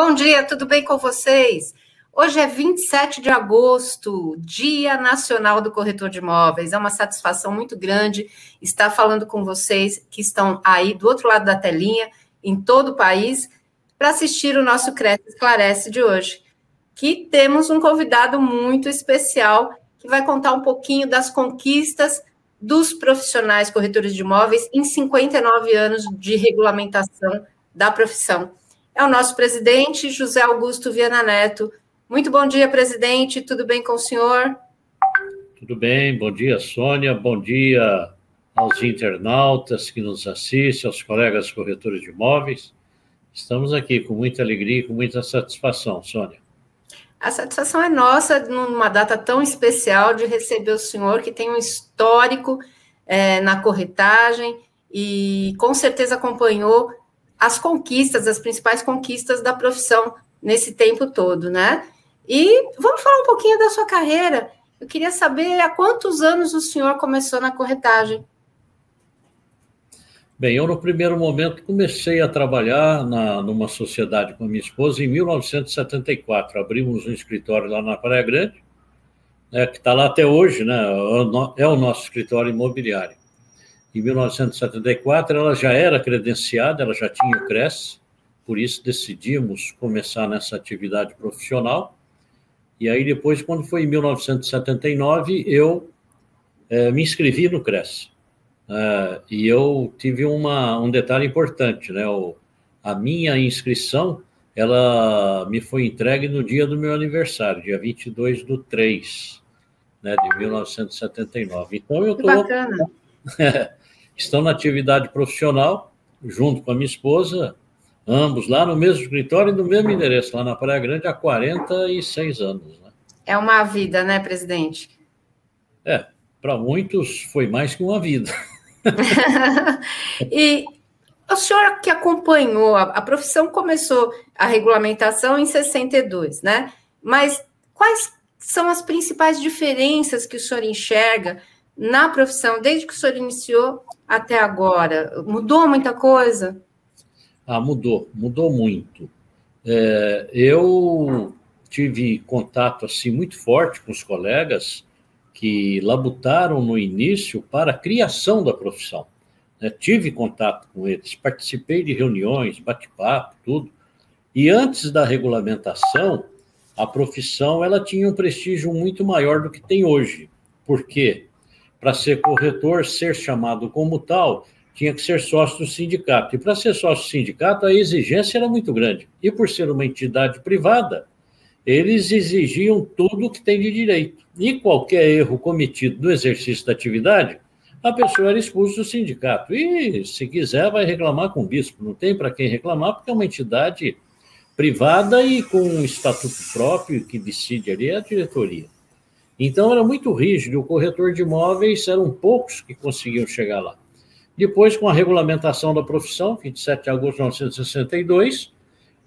Bom dia, tudo bem com vocês? Hoje é 27 de agosto, Dia Nacional do Corretor de Imóveis. É uma satisfação muito grande estar falando com vocês que estão aí do outro lado da telinha, em todo o país, para assistir o nosso Cresce Esclarece de hoje. Que temos um convidado muito especial que vai contar um pouquinho das conquistas dos profissionais corretores de imóveis em 59 anos de regulamentação da profissão é o nosso presidente, José Augusto Viana Neto. Muito bom dia, presidente. Tudo bem com o senhor? Tudo bem. Bom dia, Sônia. Bom dia aos internautas que nos assistem, aos colegas corretores de imóveis. Estamos aqui com muita alegria e com muita satisfação, Sônia. A satisfação é nossa numa data tão especial de receber o senhor, que tem um histórico é, na corretagem e com certeza acompanhou as conquistas, as principais conquistas da profissão nesse tempo todo, né? E vamos falar um pouquinho da sua carreira. Eu queria saber há quantos anos o senhor começou na corretagem? Bem, eu no primeiro momento comecei a trabalhar na, numa sociedade com a minha esposa em 1974. Abrimos um escritório lá na Praia Grande, né, que está lá até hoje, né? É o nosso escritório imobiliário. Em 1974, ela já era credenciada, ela já tinha o CRES, por isso decidimos começar nessa atividade profissional. E aí, depois, quando foi em 1979, eu é, me inscrevi no CRES. É, e eu tive uma, um detalhe importante, né? O, a minha inscrição, ela me foi entregue no dia do meu aniversário, dia 22 do 3, né, de 1979. Então, eu estou... estão na atividade profissional, junto com a minha esposa, ambos lá no mesmo escritório e no mesmo endereço, lá na Praia Grande, há 46 anos. Né? É uma vida, né, presidente? É, para muitos foi mais que uma vida. e o senhor que acompanhou, a, a profissão começou a regulamentação em 62, né? Mas quais são as principais diferenças que o senhor enxerga na profissão desde que o senhor iniciou até agora? Mudou muita coisa? Ah, mudou, mudou muito. É, eu tive contato assim muito forte com os colegas que labutaram no início para a criação da profissão. Né? Tive contato com eles, participei de reuniões, bate-papo, tudo. E antes da regulamentação, a profissão ela tinha um prestígio muito maior do que tem hoje. Por quê? Para ser corretor, ser chamado como tal, tinha que ser sócio do sindicato. E para ser sócio do sindicato, a exigência era muito grande. E por ser uma entidade privada, eles exigiam tudo o que tem de direito. E qualquer erro cometido no exercício da atividade, a pessoa era expulsa do sindicato. E, se quiser, vai reclamar com o bispo. Não tem para quem reclamar, porque é uma entidade privada e com um estatuto próprio que decide ali é a diretoria. Então era muito rígido, o corretor de imóveis eram poucos que conseguiam chegar lá. Depois, com a regulamentação da profissão, 27 de agosto de 1962,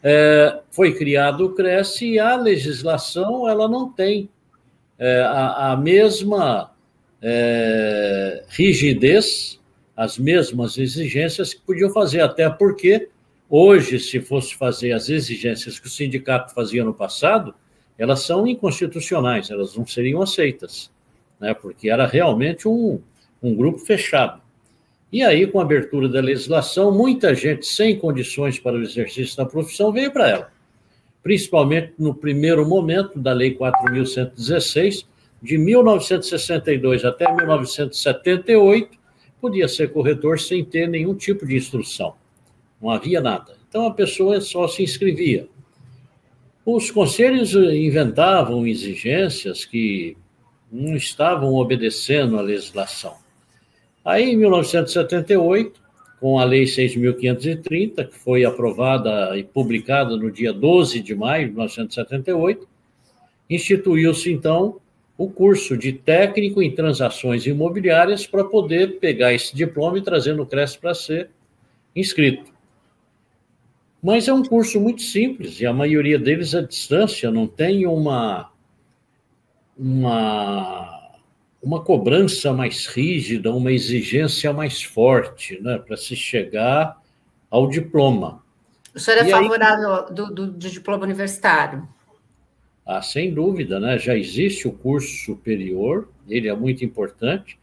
é, foi criado o CRES e a legislação ela não tem é, a, a, mesma é, rigidez, as mesmas exigências que podiam fazer, até porque hoje, se fosse fazer as exigências que o sindicato fazia no passado, elas são inconstitucionais, elas não seriam aceitas, né, porque era realmente um, um grupo fechado. E aí, com a abertura da legislação, muita gente sem condições para o exercício da profissão veio para ela, principalmente no primeiro momento da Lei 4.116, de 1962 até 1978, podia ser corretor sem ter nenhum tipo de instrução, não havia nada. Então a pessoa só se inscrevia. Os conselhos inventavam exigências que não estavam obedecendo à legislação. Aí, em 1978, com a Lei 6.530, que foi aprovada e publicada no dia 12 de maio de 1978, instituiu-se, então, o curso de técnico em transações imobiliárias para poder pegar esse diploma e trazer no CRES para ser inscrito. Mas é um curso muito simples e a maioria deles à distância, não tem uma, uma, uma cobrança mais rígida, uma exigência mais forte né, para se chegar ao diploma. O senhor é e favorável aí... do, do, do diploma universitário? Ah, sem dúvida, né? Já existe o curso superior, ele é muito importante.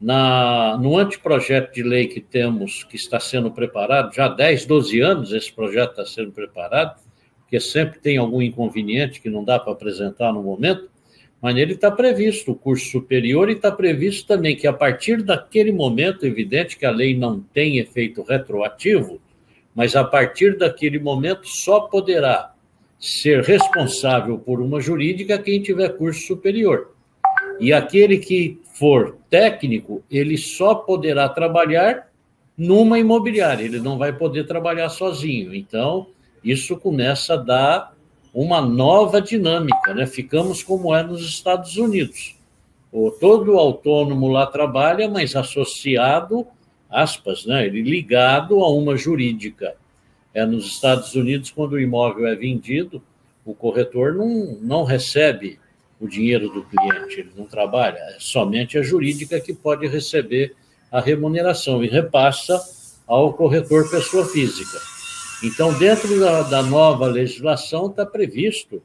Na, no anteprojeto de lei que temos, que está sendo preparado, já há 10, 12 anos esse projeto está sendo preparado, porque sempre tem algum inconveniente que não dá para apresentar no momento, mas nele está previsto o curso superior e está previsto também que a partir daquele momento, evidente que a lei não tem efeito retroativo, mas a partir daquele momento só poderá ser responsável por uma jurídica quem tiver curso superior. E aquele que for técnico, ele só poderá trabalhar numa imobiliária, ele não vai poder trabalhar sozinho. Então, isso começa a dar uma nova dinâmica, né? Ficamos como é nos Estados Unidos. O, todo autônomo lá trabalha, mas associado, aspas, né? Ele ligado a uma jurídica. É nos Estados Unidos, quando o imóvel é vendido, o corretor não, não recebe o dinheiro do cliente, ele não trabalha, é somente a jurídica que pode receber a remuneração e repassa ao corretor pessoa física. Então, dentro da, da nova legislação está previsto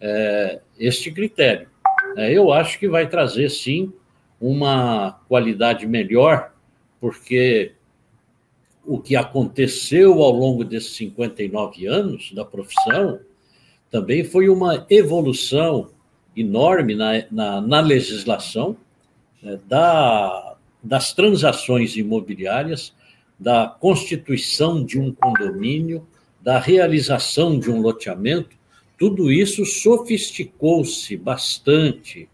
é, este critério. É, eu acho que vai trazer, sim, uma qualidade melhor, porque o que aconteceu ao longo desses 59 anos da profissão também foi uma evolução enorme na, na, na legislação né, da, das transações imobiliárias, da constituição de um condomínio, da realização de um loteamento, tudo isso sofisticou-se bastante.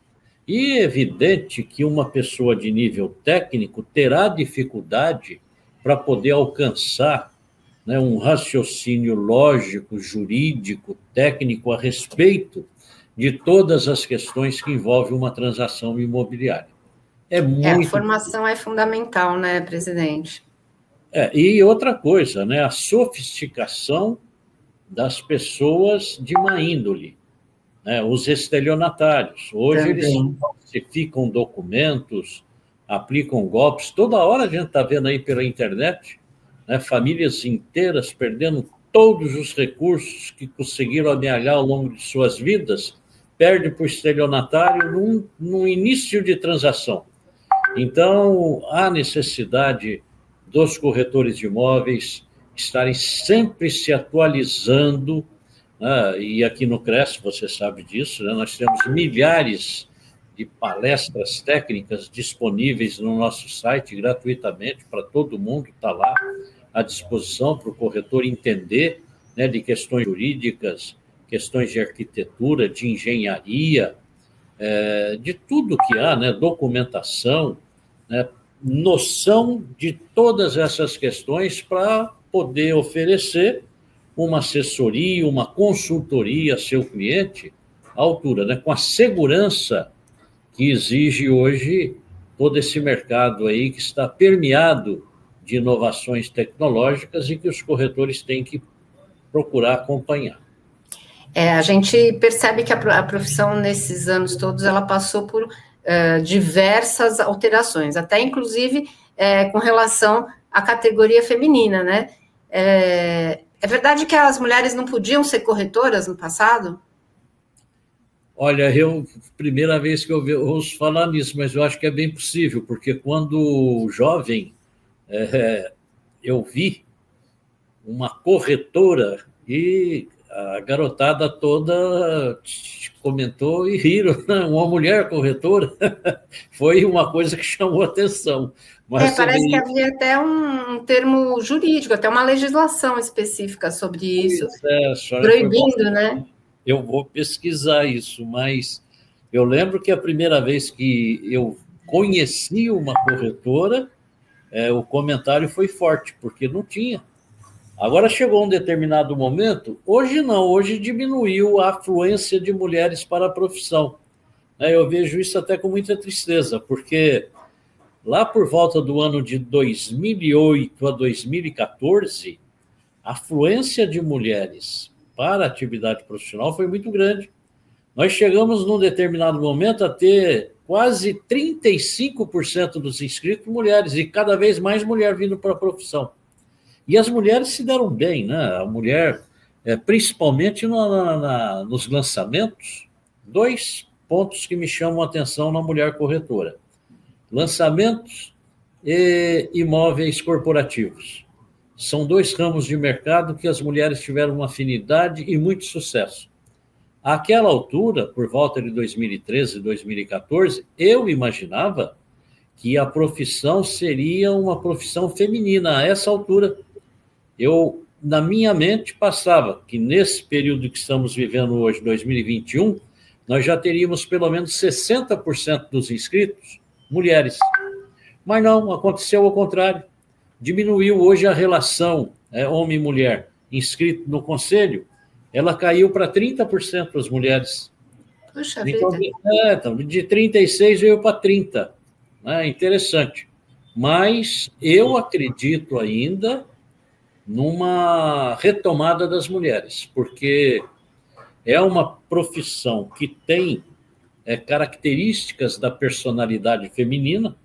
E é evidente que uma pessoa de nível técnico terá dificuldade para poder alcançar né, um raciocínio lógico, jurídico, técnico a respeito de todas as questões que envolvem uma transação imobiliária. É muito. É, a formação é fundamental, né, presidente? É, e outra coisa, né, a sofisticação das pessoas de má índole, né, os estelionatários. Hoje Também. eles falsificam documentos, aplicam golpes. Toda hora a gente está vendo aí pela internet né, famílias inteiras perdendo todos os recursos que conseguiram amealhar ao longo de suas vidas, perde para o estelionatário num, num início de transação. Então, há necessidade dos corretores de imóveis estarem sempre se atualizando, né? e aqui no CRES, você sabe disso, né? nós temos milhares de palestras técnicas disponíveis no nosso site gratuitamente para todo mundo, está lá à disposição para o corretor entender né, de questões jurídicas, questões de arquitetura, de engenharia, é, de tudo que há, né, documentação, né, noção de todas essas questões para poder oferecer uma assessoria, uma consultoria a seu cliente à altura, né, com a segurança que exige hoje todo esse mercado aí que está permeado de inovações tecnológicas e que os corretores têm que procurar acompanhar. É, a gente percebe que a, profissão nesses anos todos ela passou por uh, diversas alterações, até inclusive é, com relação à categoria feminina, né? É, é verdade que as mulheres não podiam ser corretoras no passado? Olha, eu primeira vez que eu ouço falar nisso, mas eu acho que é bem possível, porque quando jovem é, eu vi uma corretora e a garotada toda comentou e riram. Né? Uma mulher corretora foi uma coisa que chamou atenção. Mas é, parece que havia até um termo jurídico, até uma legislação específica sobre isso, é, proibindo, né? eu vou pesquisar isso, mas eu lembro que a primeira vez que eu conheci uma corretora, é, o comentário foi forte, porque não tinha. Agora chegou um determinado momento, hoje não, hoje diminuiu a afluência de mulheres para a profissão. É, eu vejo isso até com muita tristeza, porque lá por volta do ano de 2008 a 2014, a afluência de mulheres para a atividade profissional foi muito grande. Nós chegamos num determinado momento a ter quase 35% dos inscritos mulheres e cada vez mais mulher vindo para a profissão. E as mulheres se deram bem, né? A mulher, é, principalmente no, na, na, nos lançamentos, dois pontos que me chamam a atenção na mulher corretora: lançamentos e imóveis corporativos. São dois ramos de mercado que as mulheres tiveram uma afinidade e muito sucesso. Àquela altura, por volta de 2013, 2014, eu imaginava que a profissão seria uma profissão feminina a essa altura. Eu, na minha mente, passava que nesse período que estamos vivendo hoje, 2021, nós já teríamos pelo menos 60% dos inscritos mulheres. Mas não, aconteceu ao contrário. Diminuiu hoje a relação é, homem-mulher inscrito no conselho, ela caiu para 30% as mulheres. Puxa então, vida. É, então, de 36 veio para 30. É interessante. Mas eu acredito ainda numa retomada das mulheres, porque é uma profissão que tem é, características da personalidade feminina,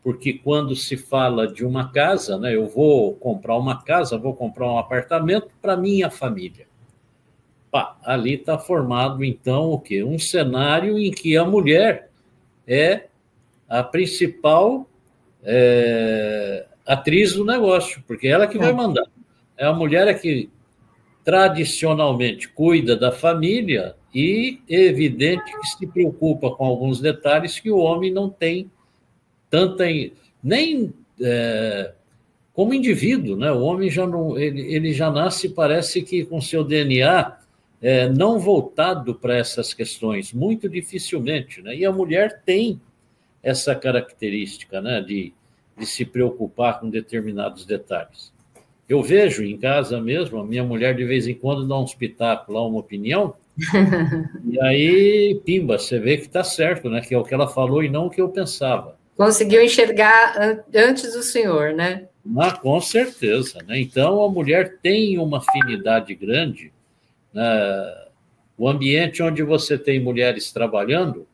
porque quando se fala de uma casa, né, eu vou comprar uma casa, vou comprar um apartamento para minha família. Pá, ali está formado então o quê? Um cenário em que a mulher é a principal é, atriz do negócio, porque é ela que vai é. mandar. É a mulher é que tradicionalmente cuida da família e é evidente que se preocupa com alguns detalhes que o homem não tem tanta nem é, como indivíduo, né? O homem já não ele, ele já nasce parece que com seu DNA é, não voltado para essas questões, muito dificilmente, né? E a mulher tem essa característica né, de, de se preocupar com determinados detalhes. Eu vejo em casa mesmo, a minha mulher de vez em quando dá um espetáculo lá, uma opinião, e aí, pimba, você vê que está certo, né? Que é o que ela falou e não o que eu pensava. Conseguiu enxergar antes do senhor, né? Ah, com certeza, né? Então a mulher tem uma afinidade grande. Né? O ambiente onde você tem mulheres trabalhando,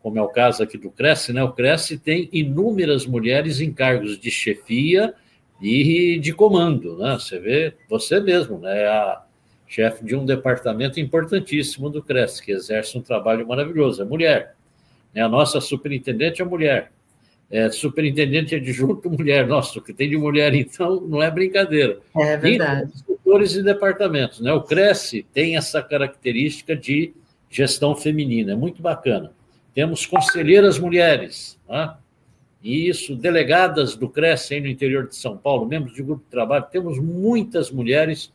como é o caso aqui do Cresce, né? O Cresce tem inúmeras mulheres em cargos de chefia e de comando, né? Você vê, você mesmo, né? A chefe de um departamento importantíssimo do Cresce, que exerce um trabalho maravilhoso, é mulher. Né? A nossa superintendente é mulher. É, superintendente adjunto mulher. Nossa, o que tem de mulher, então, não é brincadeira. É verdade. E setores e departamentos, né? O Cresce tem essa característica de gestão feminina, é muito bacana. Temos conselheiras mulheres, né? Isso, delegadas do Cresce no interior de São Paulo, membros de grupo de trabalho, temos muitas mulheres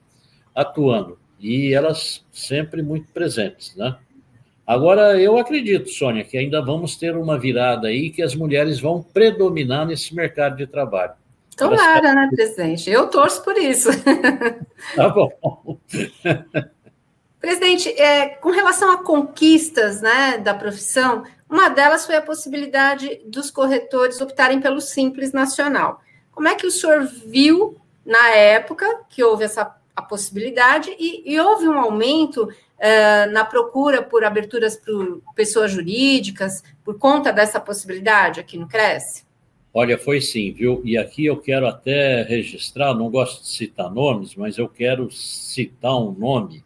atuando e elas sempre muito presentes, né? Agora, eu acredito, Sônia, que ainda vamos ter uma virada aí que as mulheres vão predominar nesse mercado de trabalho. Tomara, né, presidente? Eu torço por isso. Tá bom. Presidente, é, com relação a conquistas né, da profissão, uma delas foi a possibilidade dos corretores optarem pelo Simples Nacional. Como é que o senhor viu na época que houve essa a possibilidade e, e houve um aumento uh, na procura por aberturas para pessoas jurídicas por conta dessa possibilidade aqui no Cresce? Olha, foi sim, viu? E aqui eu quero até registrar, não gosto de citar nomes, mas eu quero citar um nome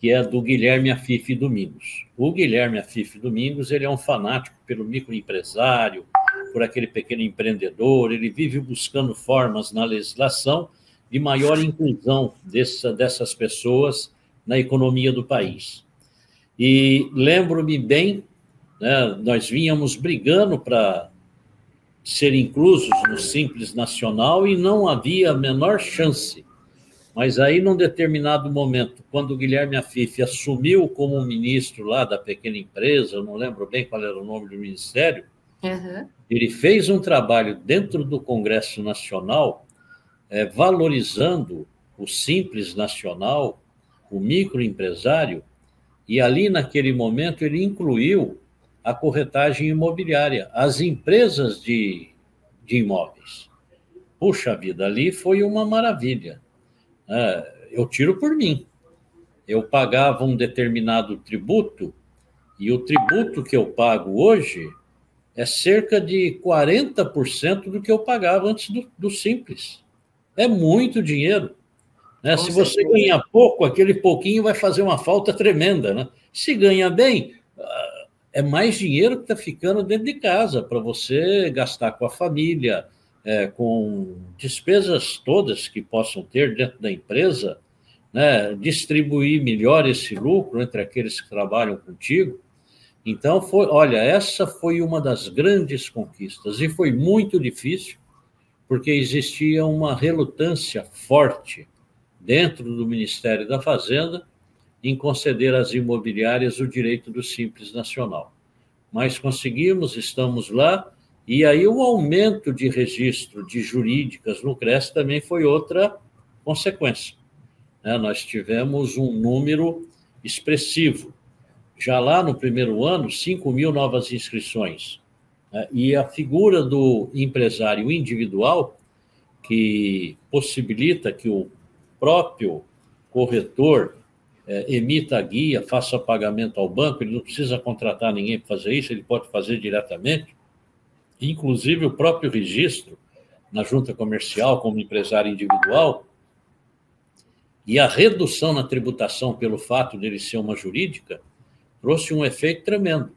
que é do Guilherme Afife Domingos. O Guilherme Afife Domingos, ele é um fanático pelo microempresário, por aquele pequeno empreendedor, ele vive buscando formas na legislação de maior inclusão dessa, dessas pessoas na economia do país. E lembro-me bem, né, nós vínhamos brigando para ser inclusos no Simples Nacional e não havia a menor chance mas aí, num determinado momento, quando o Guilherme Afif assumiu como ministro lá da pequena empresa, não lembro bem qual era o nome do ministério, uhum. ele fez um trabalho dentro do Congresso Nacional, é, valorizando o simples nacional, o microempresário, e ali, naquele momento, ele incluiu a corretagem imobiliária, as empresas de, de imóveis. Puxa vida, ali foi uma maravilha. É, eu tiro por mim. Eu pagava um determinado tributo, e o tributo que eu pago hoje é cerca de 40% do que eu pagava antes do, do Simples. É muito dinheiro. Né? Se você ganha pouco, aquele pouquinho vai fazer uma falta tremenda. Né? Se ganha bem, ah, é mais dinheiro que está ficando dentro de casa para você gastar com a família, é, com despesas todas que possam ter dentro da empresa, né? distribuir melhor esse lucro entre aqueles que trabalham contigo. Então, foi, olha, essa foi uma das grandes conquistas e foi muito difícil, porque existia uma relutância forte dentro do Ministério da Fazenda em conceder às imobiliárias o direito do Simples Nacional. Mas conseguimos, estamos lá, e aí o aumento de registro de jurídicas no CRES também foi outra consequência. Né? Nós tivemos um número expressivo já lá no primeiro ano, 5 mil novas inscrições. Né? E a figura do empresário individual, que possibilita que o próprio corretor é, emita a guia, faça pagamento ao banco, ele não precisa contratar ninguém para fazer isso, ele pode fazer diretamente. Inclusive, o próprio registro na junta comercial como empresário individual e a redução na tributação pelo fato dele ser uma jurídica trouxe um efeito tremendo.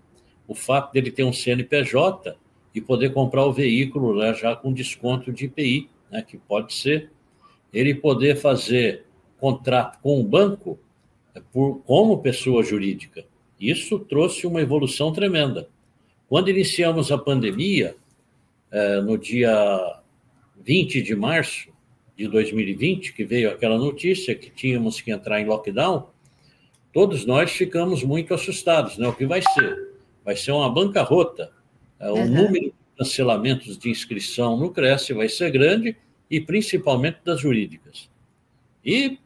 O fato dele ter um CNPJ e poder comprar o veículo né, já com desconto de IPI, né, que pode ser ele poder fazer contrato com o banco é, por, como pessoa jurídica. Isso trouxe uma evolução tremenda. Quando iniciamos a pandemia, é, no dia 20 de março de 2020, que veio aquela notícia que tínhamos que entrar em lockdown, todos nós ficamos muito assustados, né? O que vai ser? Vai ser uma bancarrota. É, o uhum. número de cancelamentos de inscrição no Cresce vai ser grande e principalmente das jurídicas. E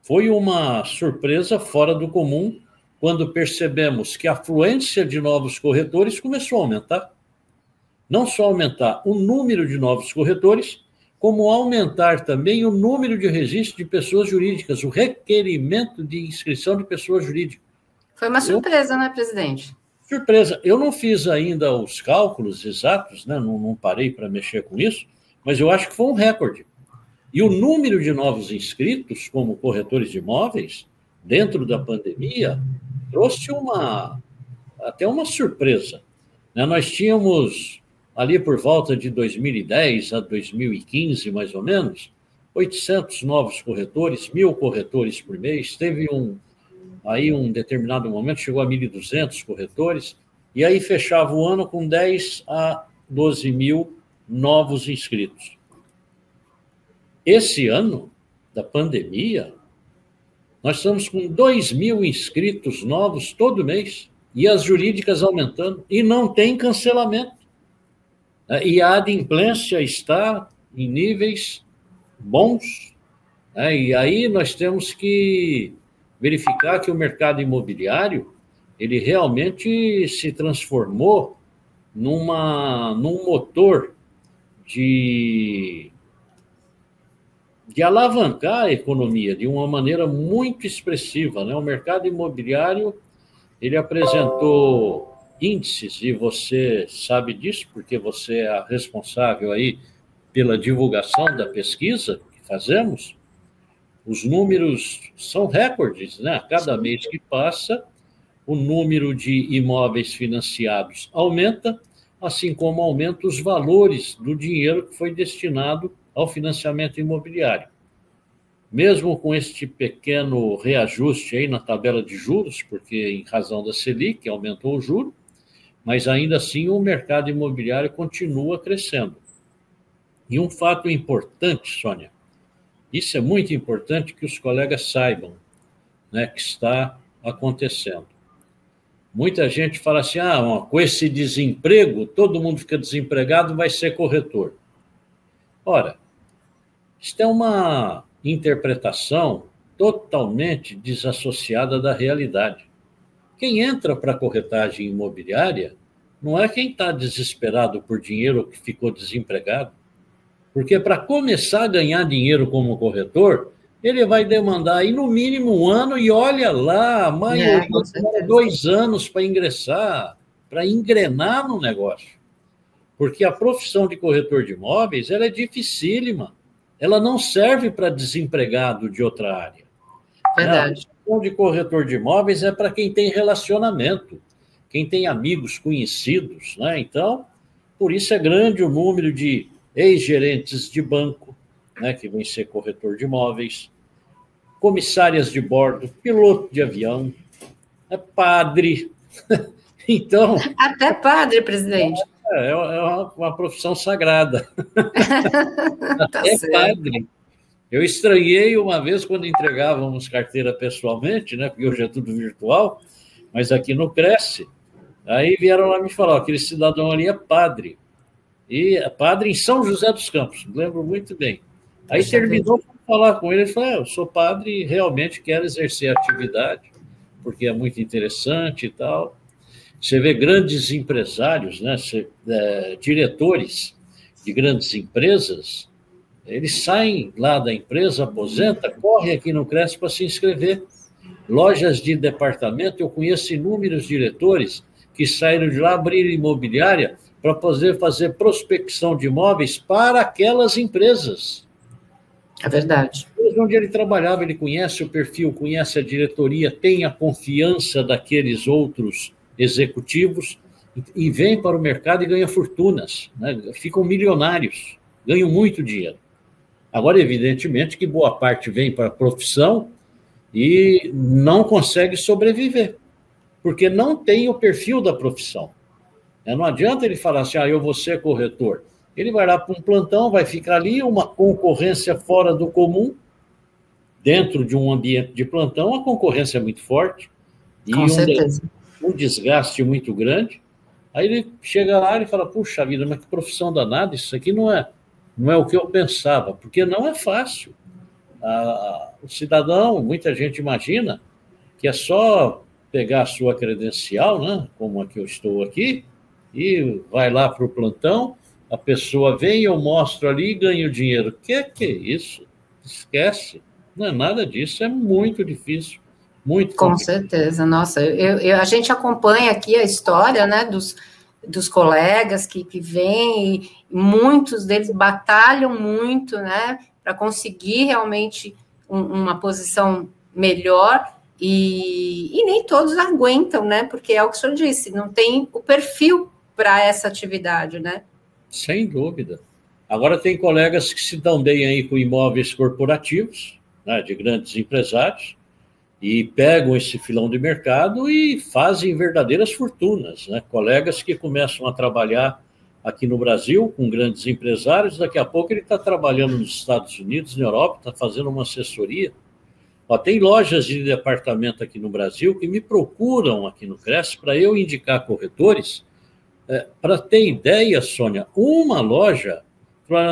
foi uma surpresa fora do comum quando percebemos que a afluência de novos corretores começou a aumentar. Não só aumentar o número de novos corretores, como aumentar também o número de registros de pessoas jurídicas, o requerimento de inscrição de pessoas jurídicas. Foi uma surpresa, Eu, né, presidente? Surpresa. Eu não fiz ainda os cálculos exatos, né? não, não parei para mexer com isso, mas eu acho que foi um recorde. E o número de novos inscritos como corretores de imóveis, dentro da pandemia, trouxe uma até uma surpresa. Né? Nós tínhamos ali por volta de 2010 a 2015, mais ou menos, 800 novos corretores, mil corretores por mês. Teve um aí um determinado momento chegou a 1.200 corretores e aí fechava o ano com 10 a 12 mil novos inscritos. Esse ano da pandemia, nós estamos com 2 mil inscritos novos todo mês e as jurídicas aumentando e não tem cancelamento. E a adimplência está em níveis bons. Né? E aí nós temos que verificar que o mercado imobiliário ele realmente se transformou numa, num motor de, de alavancar a economia de uma maneira muito expressiva. Né? O mercado imobiliário ele apresentou índices, e você sabe disso, porque você é a responsável aí pela divulgação da pesquisa que fazemos, os números são recordes, né? A cada mês que passa, o número de imóveis financiados aumenta, assim como aumenta os valores do dinheiro que foi destinado ao financiamento imobiliário. Mesmo com este pequeno reajuste aí na tabela de juros, porque em razão da Selic aumentou o juro, mas ainda assim o mercado imobiliário continua crescendo. E um fato importante, Sônia, isso é muito importante que os colegas saibam, né, que está acontecendo. Muita gente fala assim: ah, com esse desemprego, todo mundo fica desempregado, vai ser corretor. Ora, isso é uma interpretação totalmente desassociada da realidade. Quem entra para a corretagem imobiliária não é quem está desesperado por dinheiro ou que ficou desempregado. Porque para começar a ganhar dinheiro como corretor, ele vai demandar aí no mínimo um ano e olha lá, maioria é, dois anos para ingressar, para engrenar no negócio. Porque a profissão de corretor de imóveis ela é dificílima. Ela não serve para desempregado de outra área. Verdade. Não, de corretor de imóveis é para quem tem relacionamento, quem tem amigos conhecidos, né? Então, por isso é grande o número de ex-gerentes de banco, né, que vêm ser corretor de imóveis, comissárias de bordo, piloto de avião, é padre. então. Até padre, presidente. É, é uma, uma profissão sagrada. tá é certo. padre. Eu estranhei uma vez quando entregávamos carteira pessoalmente, né? Porque hoje é tudo virtual, mas aqui no Cresce. Aí vieram lá me falar: aquele cidadão ali é padre. E é padre em São José dos Campos, lembro muito bem. Aí terminou de falar com ele, ele falou: ah, eu sou padre e realmente quero exercer a atividade, porque é muito interessante e tal. Você vê grandes empresários, né, você, é, diretores de grandes empresas, eles saem lá da empresa, aposenta, corre aqui no Cresce para se inscrever. Lojas de departamento, eu conheço inúmeros diretores que saíram de lá, abriram imobiliária para poder fazer prospecção de imóveis para aquelas empresas. É verdade. Onde ele trabalhava, ele conhece o perfil, conhece a diretoria, tem a confiança daqueles outros executivos e vem para o mercado e ganha fortunas, né? ficam milionários, ganham muito dinheiro. Agora, evidentemente, que boa parte vem para a profissão e não consegue sobreviver, porque não tem o perfil da profissão. É, não adianta ele falar assim, ah, eu vou ser corretor. Ele vai lá para um plantão, vai ficar ali, uma concorrência fora do comum, dentro de um ambiente de plantão, a concorrência é muito forte. E Com um, certeza. Um desgaste muito grande. Aí ele chega lá e fala, puxa vida, mas que profissão danada, isso aqui não é, não é o que eu pensava, porque não é fácil. Ah, o cidadão, muita gente imagina que é só pegar a sua credencial, né, como a que eu estou aqui, e vai lá para o plantão, a pessoa vem, eu mostro ali e ganho dinheiro. Que, que é isso? Esquece. Não é nada disso, é muito difícil. Muito Com complicado. certeza, nossa, eu, eu, a gente acompanha aqui a história né, dos, dos colegas que, que vêm, e muitos deles batalham muito né, para conseguir realmente um, uma posição melhor, e, e, nem todos aguentam, né? Porque é o que o senhor disse, não tem o perfil para essa atividade, né? Sem dúvida. Agora tem colegas que se dão bem aí com imóveis corporativos, né, de grandes empresários, e pegam esse filão de mercado e fazem verdadeiras fortunas, né? Colegas que começam a trabalhar aqui no Brasil com grandes empresários, daqui a pouco ele está trabalhando nos Estados Unidos, na Europa, está fazendo uma assessoria. Ó, tem lojas de departamento aqui no Brasil que me procuram aqui no Cresce para eu indicar corretores é, Para ter ideia, Sônia, uma loja,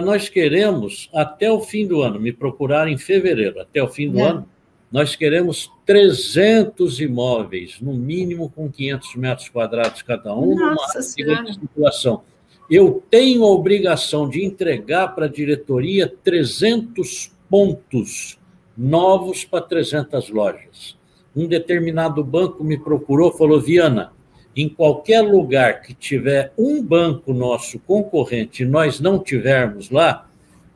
nós queremos, até o fim do ano, me procurar em fevereiro, até o fim do é. ano, nós queremos 300 imóveis, no mínimo com 500 metros quadrados cada um, Nossa numa situação. Eu tenho a obrigação de entregar para a diretoria 300 pontos novos para 300 lojas. Um determinado banco me procurou, falou: Viana, em qualquer lugar que tiver um banco nosso concorrente e nós não tivermos lá,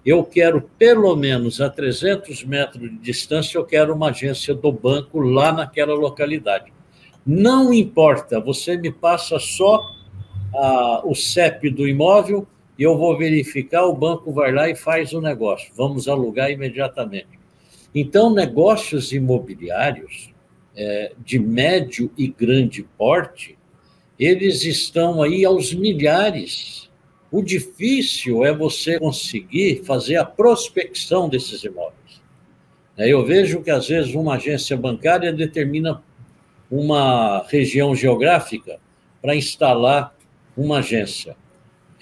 eu quero pelo menos a 300 metros de distância, eu quero uma agência do banco lá naquela localidade. Não importa, você me passa só a, o CEP do imóvel e eu vou verificar, o banco vai lá e faz o negócio. Vamos alugar imediatamente. Então, negócios imobiliários é, de médio e grande porte, eles estão aí aos milhares. O difícil é você conseguir fazer a prospecção desses imóveis. É, eu vejo que, às vezes, uma agência bancária determina uma região geográfica para instalar uma agência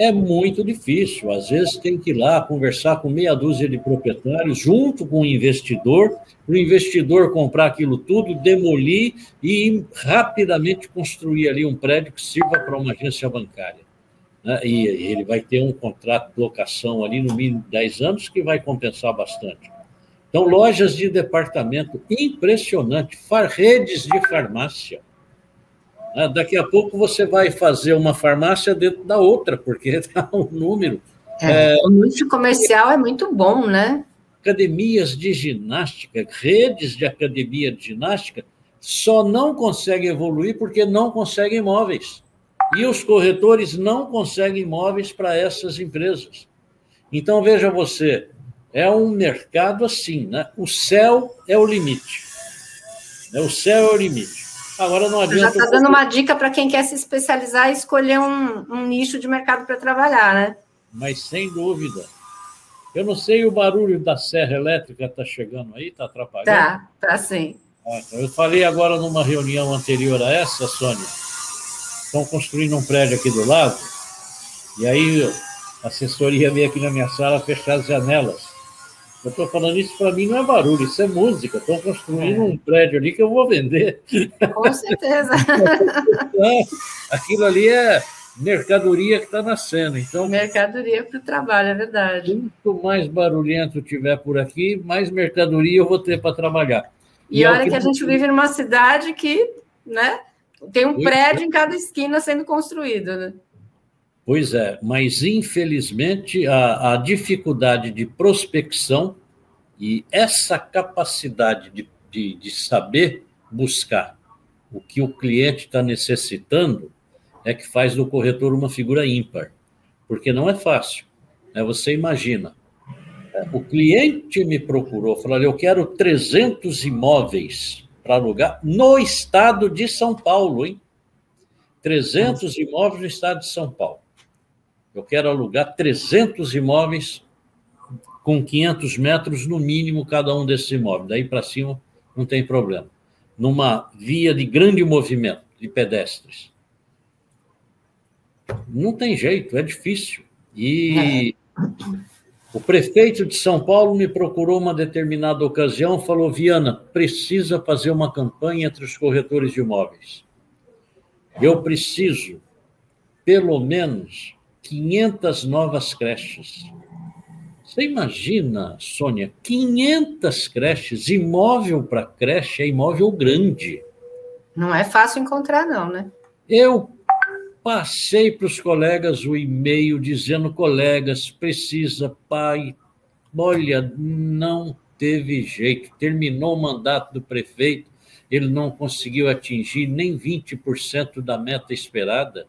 é muito difícil. Às vezes tem que ir lá conversar com meia dúzia de proprietários, junto com o investidor, para o investidor comprar aquilo tudo, demolir e rapidamente construir ali um prédio que sirva para uma agência bancária. Né? E ele vai ter um contrato de locação ali no mínimo 10 anos que vai compensar bastante. Então, lojas de departamento impressionante, redes de farmácia. Ah, daqui a pouco você vai fazer uma farmácia dentro da outra, porque está um número É, é, o nicho comercial é muito bom, né? Academias de ginástica, redes de academia de ginástica, só não conseguem evoluir porque não conseguem imóveis. E os corretores não conseguem imóveis para essas empresas. Então, veja você, é um mercado assim, né? O céu é o limite. Né? O céu é o limite. Agora não adianta. Já está dando uma dica para quem quer se especializar e escolher um, um nicho de mercado para trabalhar, né? Mas sem dúvida. Eu não sei, o barulho da serra elétrica está chegando aí, está atrapalhando? Tá, tá sim. Ah, então eu falei agora numa reunião anterior a essa, Sônia, estão construindo um prédio aqui do lado, e aí a assessoria veio aqui na minha sala fechar as janelas. Eu estou falando isso para mim não é barulho, isso é música. Estão construindo é. um prédio ali que eu vou vender. Com certeza. Aquilo ali é mercadoria que está nascendo. Então, mercadoria para o trabalho, é verdade. Quanto mais barulhento tiver por aqui, mais mercadoria eu vou ter para trabalhar. E, e olha é que, que a gente vive numa cidade que né, tem um prédio em cada esquina sendo construído. Né? Pois é, mas infelizmente a, a dificuldade de prospecção e essa capacidade de, de, de saber buscar o que o cliente está necessitando é que faz do corretor uma figura ímpar, porque não é fácil. Né? Você imagina, é, o cliente me procurou, falou: eu quero 300 imóveis para alugar no estado de São Paulo, hein? 300 imóveis no estado de São Paulo. Eu quero alugar 300 imóveis com 500 metros no mínimo cada um desses imóveis. Daí para cima não tem problema. Numa via de grande movimento de pedestres. Não tem jeito, é difícil. E o prefeito de São Paulo me procurou uma determinada ocasião, falou: Viana, precisa fazer uma campanha entre os corretores de imóveis. Eu preciso, pelo menos, 500 novas creches. Você imagina, Sônia, 500 creches, imóvel para creche é imóvel grande. Não é fácil encontrar, não, né? Eu Passei para os colegas o e-mail dizendo: colegas, precisa, pai. Olha, não teve jeito. Terminou o mandato do prefeito, ele não conseguiu atingir nem 20% da meta esperada.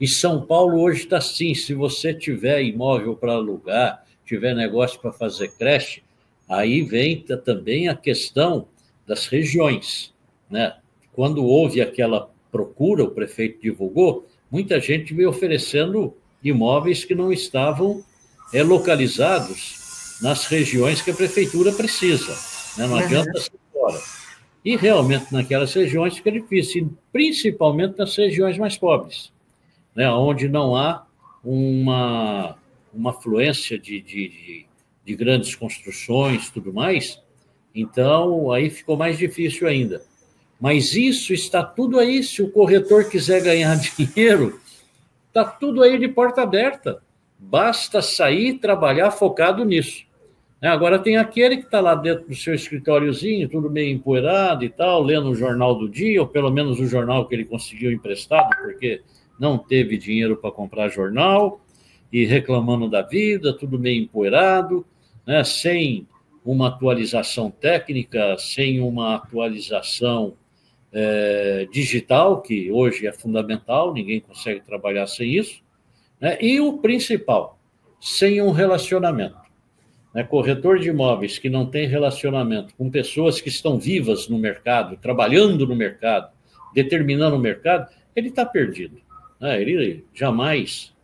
E São Paulo hoje está assim: se você tiver imóvel para alugar, tiver negócio para fazer creche, aí vem também a questão das regiões. Né? Quando houve aquela procura, o prefeito divulgou, muita gente veio oferecendo imóveis que não estavam é, localizados nas regiões que a prefeitura precisa. Né? Não uhum. adianta ser fora. E realmente naquelas regiões fica difícil, principalmente nas regiões mais pobres, né? onde não há uma, uma fluência de, de, de, de grandes construções tudo mais. Então, aí ficou mais difícil ainda. Mas isso está tudo aí. Se o corretor quiser ganhar dinheiro, está tudo aí de porta aberta. Basta sair e trabalhar focado nisso. É, agora tem aquele que está lá dentro do seu escritóriozinho, tudo meio empoeirado e tal, lendo o jornal do dia, ou pelo menos o jornal que ele conseguiu emprestado, porque não teve dinheiro para comprar jornal, e reclamando da vida, tudo meio empoeirado, né, sem uma atualização técnica, sem uma atualização é, digital, que hoje é fundamental, ninguém consegue trabalhar sem isso, né? e o principal, sem um relacionamento. Né? Corretor de imóveis que não tem relacionamento com pessoas que estão vivas no mercado, trabalhando no mercado, determinando o mercado, ele está perdido. Né? Ele jamais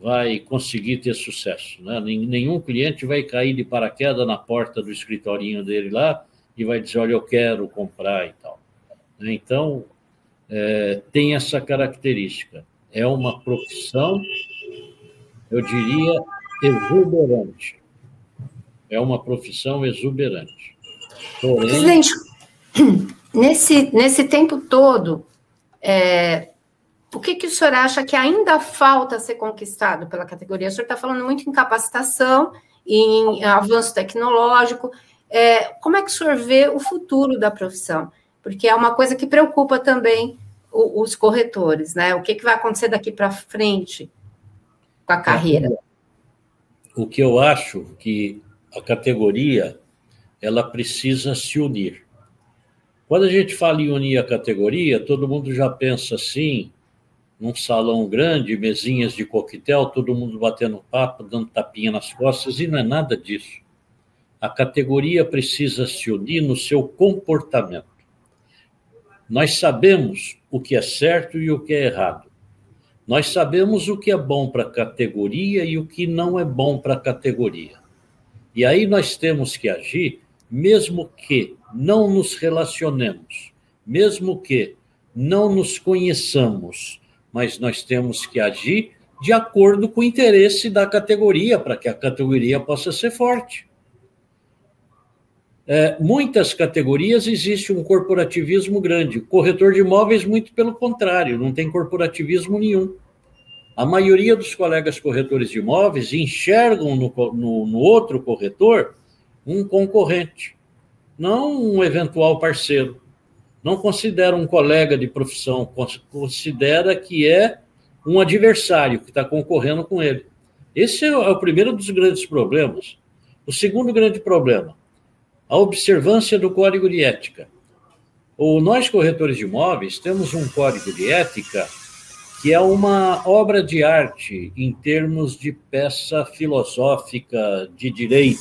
vai conseguir ter sucesso. Né? Nenhum cliente vai cair de paraquedas na porta do escritorinho dele lá e vai dizer: Olha, eu quero comprar e tal. Né? Então, é, tem essa característica. É uma profissão, eu diria, exuberante. É uma profissão exuberante. Porém... Presidente, nesse, nesse tempo todo, é, o que, que o senhor acha que ainda falta ser conquistado pela categoria? O senhor está falando muito em capacitação, em avanço tecnológico. É, como é que o senhor vê o futuro da profissão? Porque é uma coisa que preocupa também o, os corretores, né? O que, que vai acontecer daqui para frente com a carreira? o que eu acho que a categoria ela precisa se unir. Quando a gente fala em unir a categoria, todo mundo já pensa assim, num salão grande, mesinhas de coquetel, todo mundo batendo papo, dando tapinha nas costas, e não é nada disso. A categoria precisa se unir no seu comportamento. Nós sabemos o que é certo e o que é errado. Nós sabemos o que é bom para a categoria e o que não é bom para a categoria. E aí nós temos que agir, mesmo que não nos relacionemos, mesmo que não nos conheçamos, mas nós temos que agir de acordo com o interesse da categoria, para que a categoria possa ser forte. É, muitas categorias existe um corporativismo grande. Corretor de imóveis, muito pelo contrário, não tem corporativismo nenhum. A maioria dos colegas corretores de imóveis enxergam no, no, no outro corretor um concorrente, não um eventual parceiro. Não considera um colega de profissão, considera que é um adversário que está concorrendo com ele. Esse é o primeiro dos grandes problemas. O segundo grande problema, a observância do código de ética. O, nós, corretores de imóveis, temos um código de ética que é uma obra de arte em termos de peça filosófica de direito.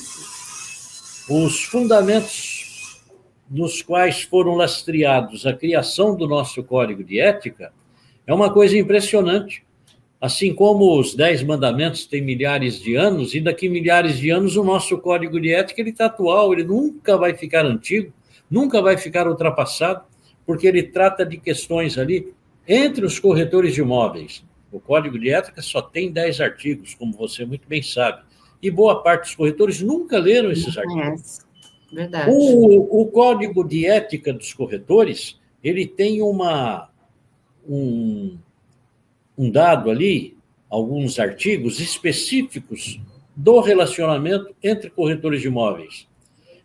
Os fundamentos nos quais foram lastreados a criação do nosso código de ética é uma coisa impressionante. Assim como os Dez Mandamentos têm milhares de anos, e daqui milhares de anos o nosso código de ética está atual, ele nunca vai ficar antigo, nunca vai ficar ultrapassado, porque ele trata de questões ali entre os corretores de imóveis. O código de ética só tem 10 artigos, como você muito bem sabe, e boa parte dos corretores nunca leram esses artigos. Verdade. O, o código de ética dos corretores, ele tem uma, um, um dado ali, alguns artigos específicos do relacionamento entre corretores de imóveis.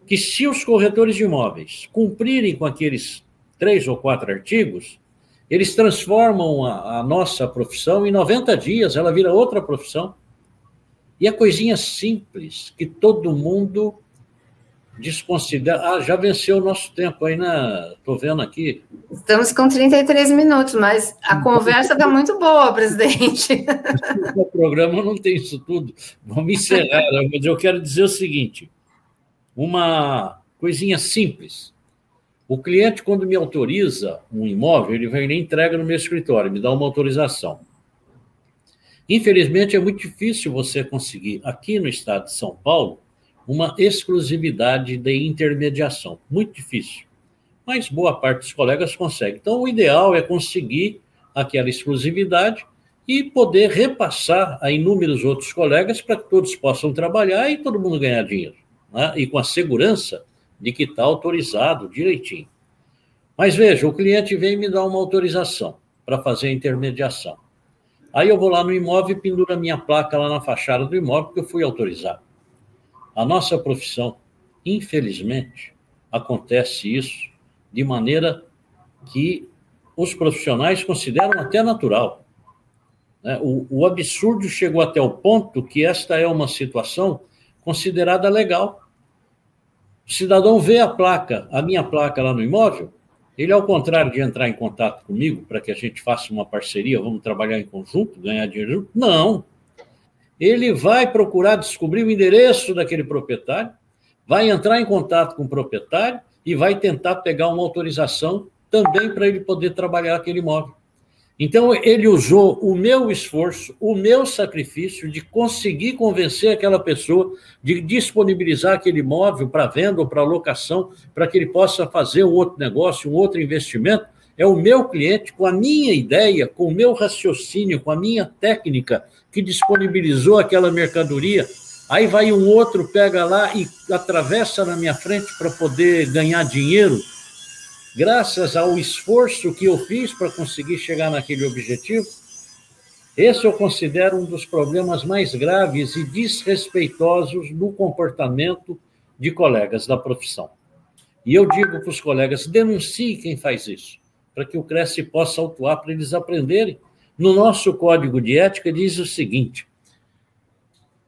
Que se os corretores de imóveis cumprirem com aqueles três ou quatro artigos, eles transformam a, a, nossa profissão em 90 dias, ela vira outra profissão. E é coisinha simples que todo mundo desconsidera. Ah, já venceu o nosso tempo aí, né? Estou vendo aqui. Estamos com 33 minutos, mas a conversa está muito boa, presidente. O programa não tem isso tudo. Vamos encerrar, mas eu quero dizer o seguinte: uma coisinha simples. O cliente, quando me autoriza um imóvel, ele vem e entrega no meu escritório, me dá uma autorização. Infelizmente, é muito difícil você conseguir, aqui no estado de São Paulo, uma exclusividade de intermediação. Muito difícil. Mas boa parte dos colegas consegue. Então, o ideal é conseguir aquela exclusividade e poder repassar a inúmeros outros colegas para que todos possam trabalhar e todo mundo ganhar dinheiro. Né? E com a segurança de que está autorizado direitinho. Mas veja, o cliente vem me dar uma autorização para fazer a intermediação. Aí eu vou lá no imóvel e penduro a minha placa lá na fachada do imóvel, porque eu fui autorizado. A nossa profissão, infelizmente, acontece isso de maneira que os profissionais consideram até natural. Né? O, absurdo chegou até o ponto que esta é uma situação considerada legal. O cidadão vê a placa, a minha placa lá no imóvel, ele, ao contrário de entrar em contato comigo para que a gente faça uma parceria, vamos trabalhar em conjunto, ganhar dinheiro, não ele vai procurar descobrir o endereço daquele proprietário, vai entrar em contato com o proprietário e vai tentar pegar uma autorização também para ele poder trabalhar aquele imóvel. Então, ele usou o meu esforço, o meu sacrifício de conseguir convencer aquela pessoa de disponibilizar aquele imóvel para venda ou para locação, para que ele possa fazer um outro negócio, um outro investimento. É o meu cliente, com a minha ideia, com o meu raciocínio, com a minha técnica, que disponibilizou aquela mercadoria. Aí vai um outro, pega lá e atravessa na minha frente para poder ganhar dinheiro, graças ao esforço que eu fiz para conseguir chegar naquele objetivo. Esse eu considero um dos problemas mais graves e desrespeitosos no comportamento de colegas da profissão. E eu digo para os colegas: denuncie quem faz isso, para que o Cresce possa autuar, para eles aprenderem no nosso código de ética diz o seguinte: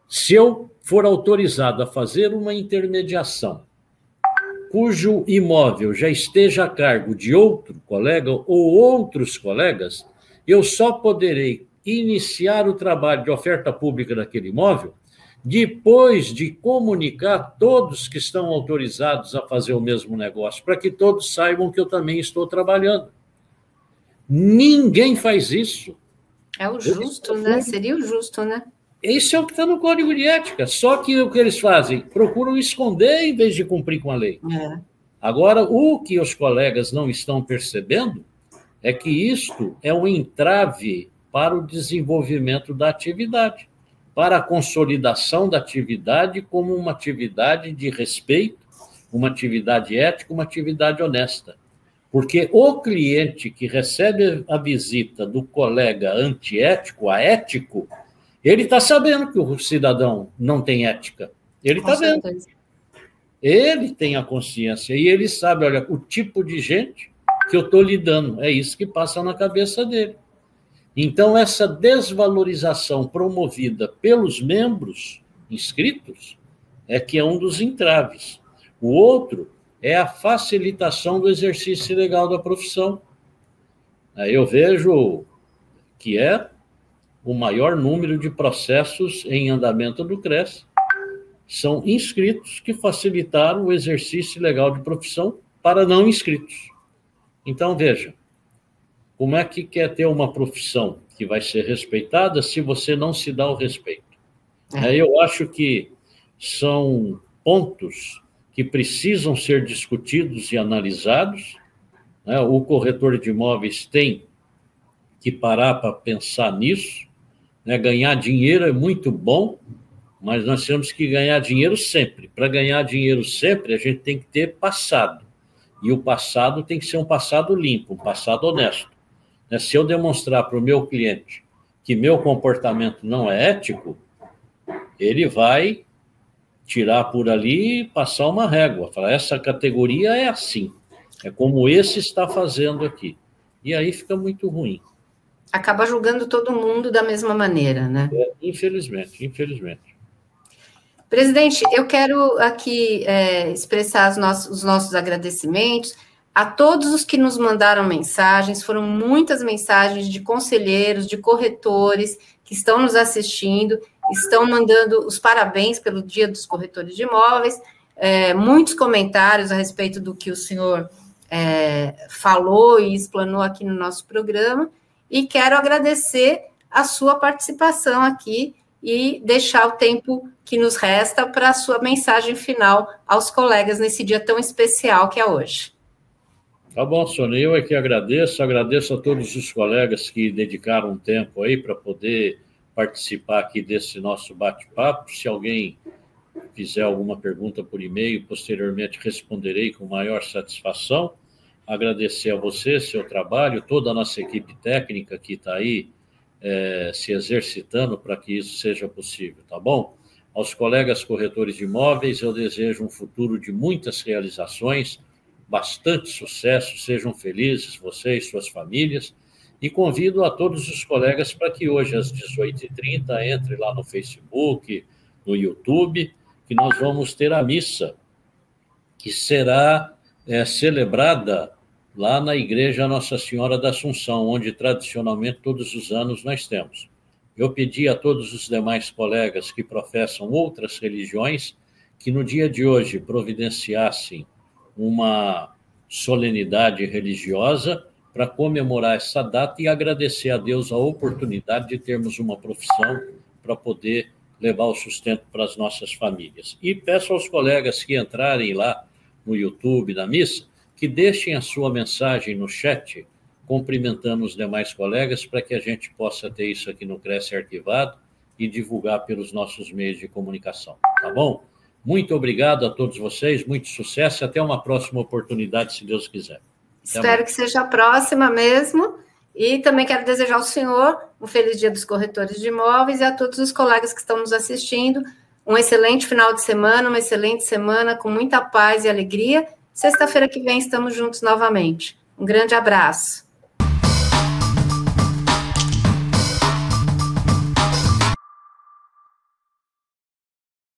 Se eu for autorizado a fazer uma intermediação cujo imóvel já esteja a cargo de outro colega ou outros colegas, eu só poderei iniciar o trabalho de oferta pública daquele imóvel depois de comunicar todos que estão autorizados a fazer o mesmo negócio, para que todos saibam que eu também estou trabalhando. Ninguém faz isso. É o justo, né? Seria o justo, né? Isso é o que está no código de ética. Só que o que eles fazem? Procuram esconder em vez de cumprir com a lei. É. Agora, o que os colegas não estão percebendo é que isto é um entrave para o desenvolvimento da atividade, para a consolidação da atividade como uma atividade de respeito, uma atividade ética, uma atividade honesta. Porque o cliente que recebe a visita do colega antiético, aético, ele está sabendo que o cidadão não tem ética. Ele está vendo. Ele tem a consciência e ele sabe, olha, o tipo de gente que eu estou lidando. É isso que passa na cabeça dele. Então, essa desvalorização promovida pelos membros inscritos é que é um dos entraves. O outro é a facilitação do exercício legal da profissão. Eu vejo que é o maior número de processos em andamento do CRES são inscritos que facilitaram o exercício legal de profissão para não inscritos. Então, veja, como é que quer ter uma profissão que vai ser respeitada se você não se dá o respeito? É. Eu acho que são pontos que precisam ser discutidos e analisados. Né? O corretor de imóveis tem que parar para pensar nisso. Né? Ganhar dinheiro é muito bom, mas nós temos que ganhar dinheiro sempre. Para ganhar dinheiro sempre, a gente tem que ter passado. E o passado tem que ser um passado limpo, um passado honesto. Né? Se eu demonstrar para o meu cliente que meu comportamento não é ético, ele vai tirar por ali e passar uma régua. Falar, essa categoria é assim. É como esse está fazendo aqui. E aí fica muito ruim. Acaba julgando todo mundo da mesma maneira, né? É, infelizmente, infelizmente. Presidente, eu quero aqui é, expressar os nossos, os nossos agradecimentos a todos os que nos mandaram mensagens, foram muitas mensagens de conselheiros, de corretores que estão nos assistindo, estão mandando os parabéns pelo Dia dos Corretores de Imóveis, é, muitos comentários a respeito do que o senhor é, falou e explanou aqui no nosso programa, e quero agradecer a sua participação aqui e deixar o tempo que nos resta para a sua mensagem final aos colegas nesse dia tão especial que é hoje. Tá bom, Sônia, eu é que agradeço, agradeço a todos os colegas que dedicaram um tempo aí para poder participar aqui desse nosso bate-papo. Se alguém fizer alguma pergunta por e-mail, posteriormente responderei com maior satisfação. Agradecer a você, seu trabalho, toda a nossa equipe técnica que está aí é, se exercitando para que isso seja possível, tá bom? Aos colegas corretores de imóveis, eu desejo um futuro de muitas realizações, bastante sucesso, sejam felizes vocês, suas famílias, e convido a todos os colegas para que hoje, às 18h30, entre lá no Facebook, no YouTube, que nós vamos ter a missa, que será é, celebrada lá na Igreja Nossa Senhora da Assunção, onde tradicionalmente todos os anos nós temos. Eu pedi a todos os demais colegas que professam outras religiões que no dia de hoje providenciassem uma solenidade religiosa para comemorar essa data e agradecer a Deus a oportunidade de termos uma profissão para poder levar o sustento para as nossas famílias. E peço aos colegas que entrarem lá no YouTube da missa que deixem a sua mensagem no chat, cumprimentando os demais colegas, para que a gente possa ter isso aqui no Cresce arquivado e divulgar pelos nossos meios de comunicação, tá bom? Muito obrigado a todos vocês, muito sucesso e até uma próxima oportunidade, se Deus quiser. Até Espero que seja a próxima mesmo. E também quero desejar ao senhor um feliz dia dos corretores de imóveis e a todos os colegas que estão nos assistindo um excelente final de semana, uma excelente semana com muita paz e alegria Sexta-feira que vem estamos juntos novamente. Um grande abraço.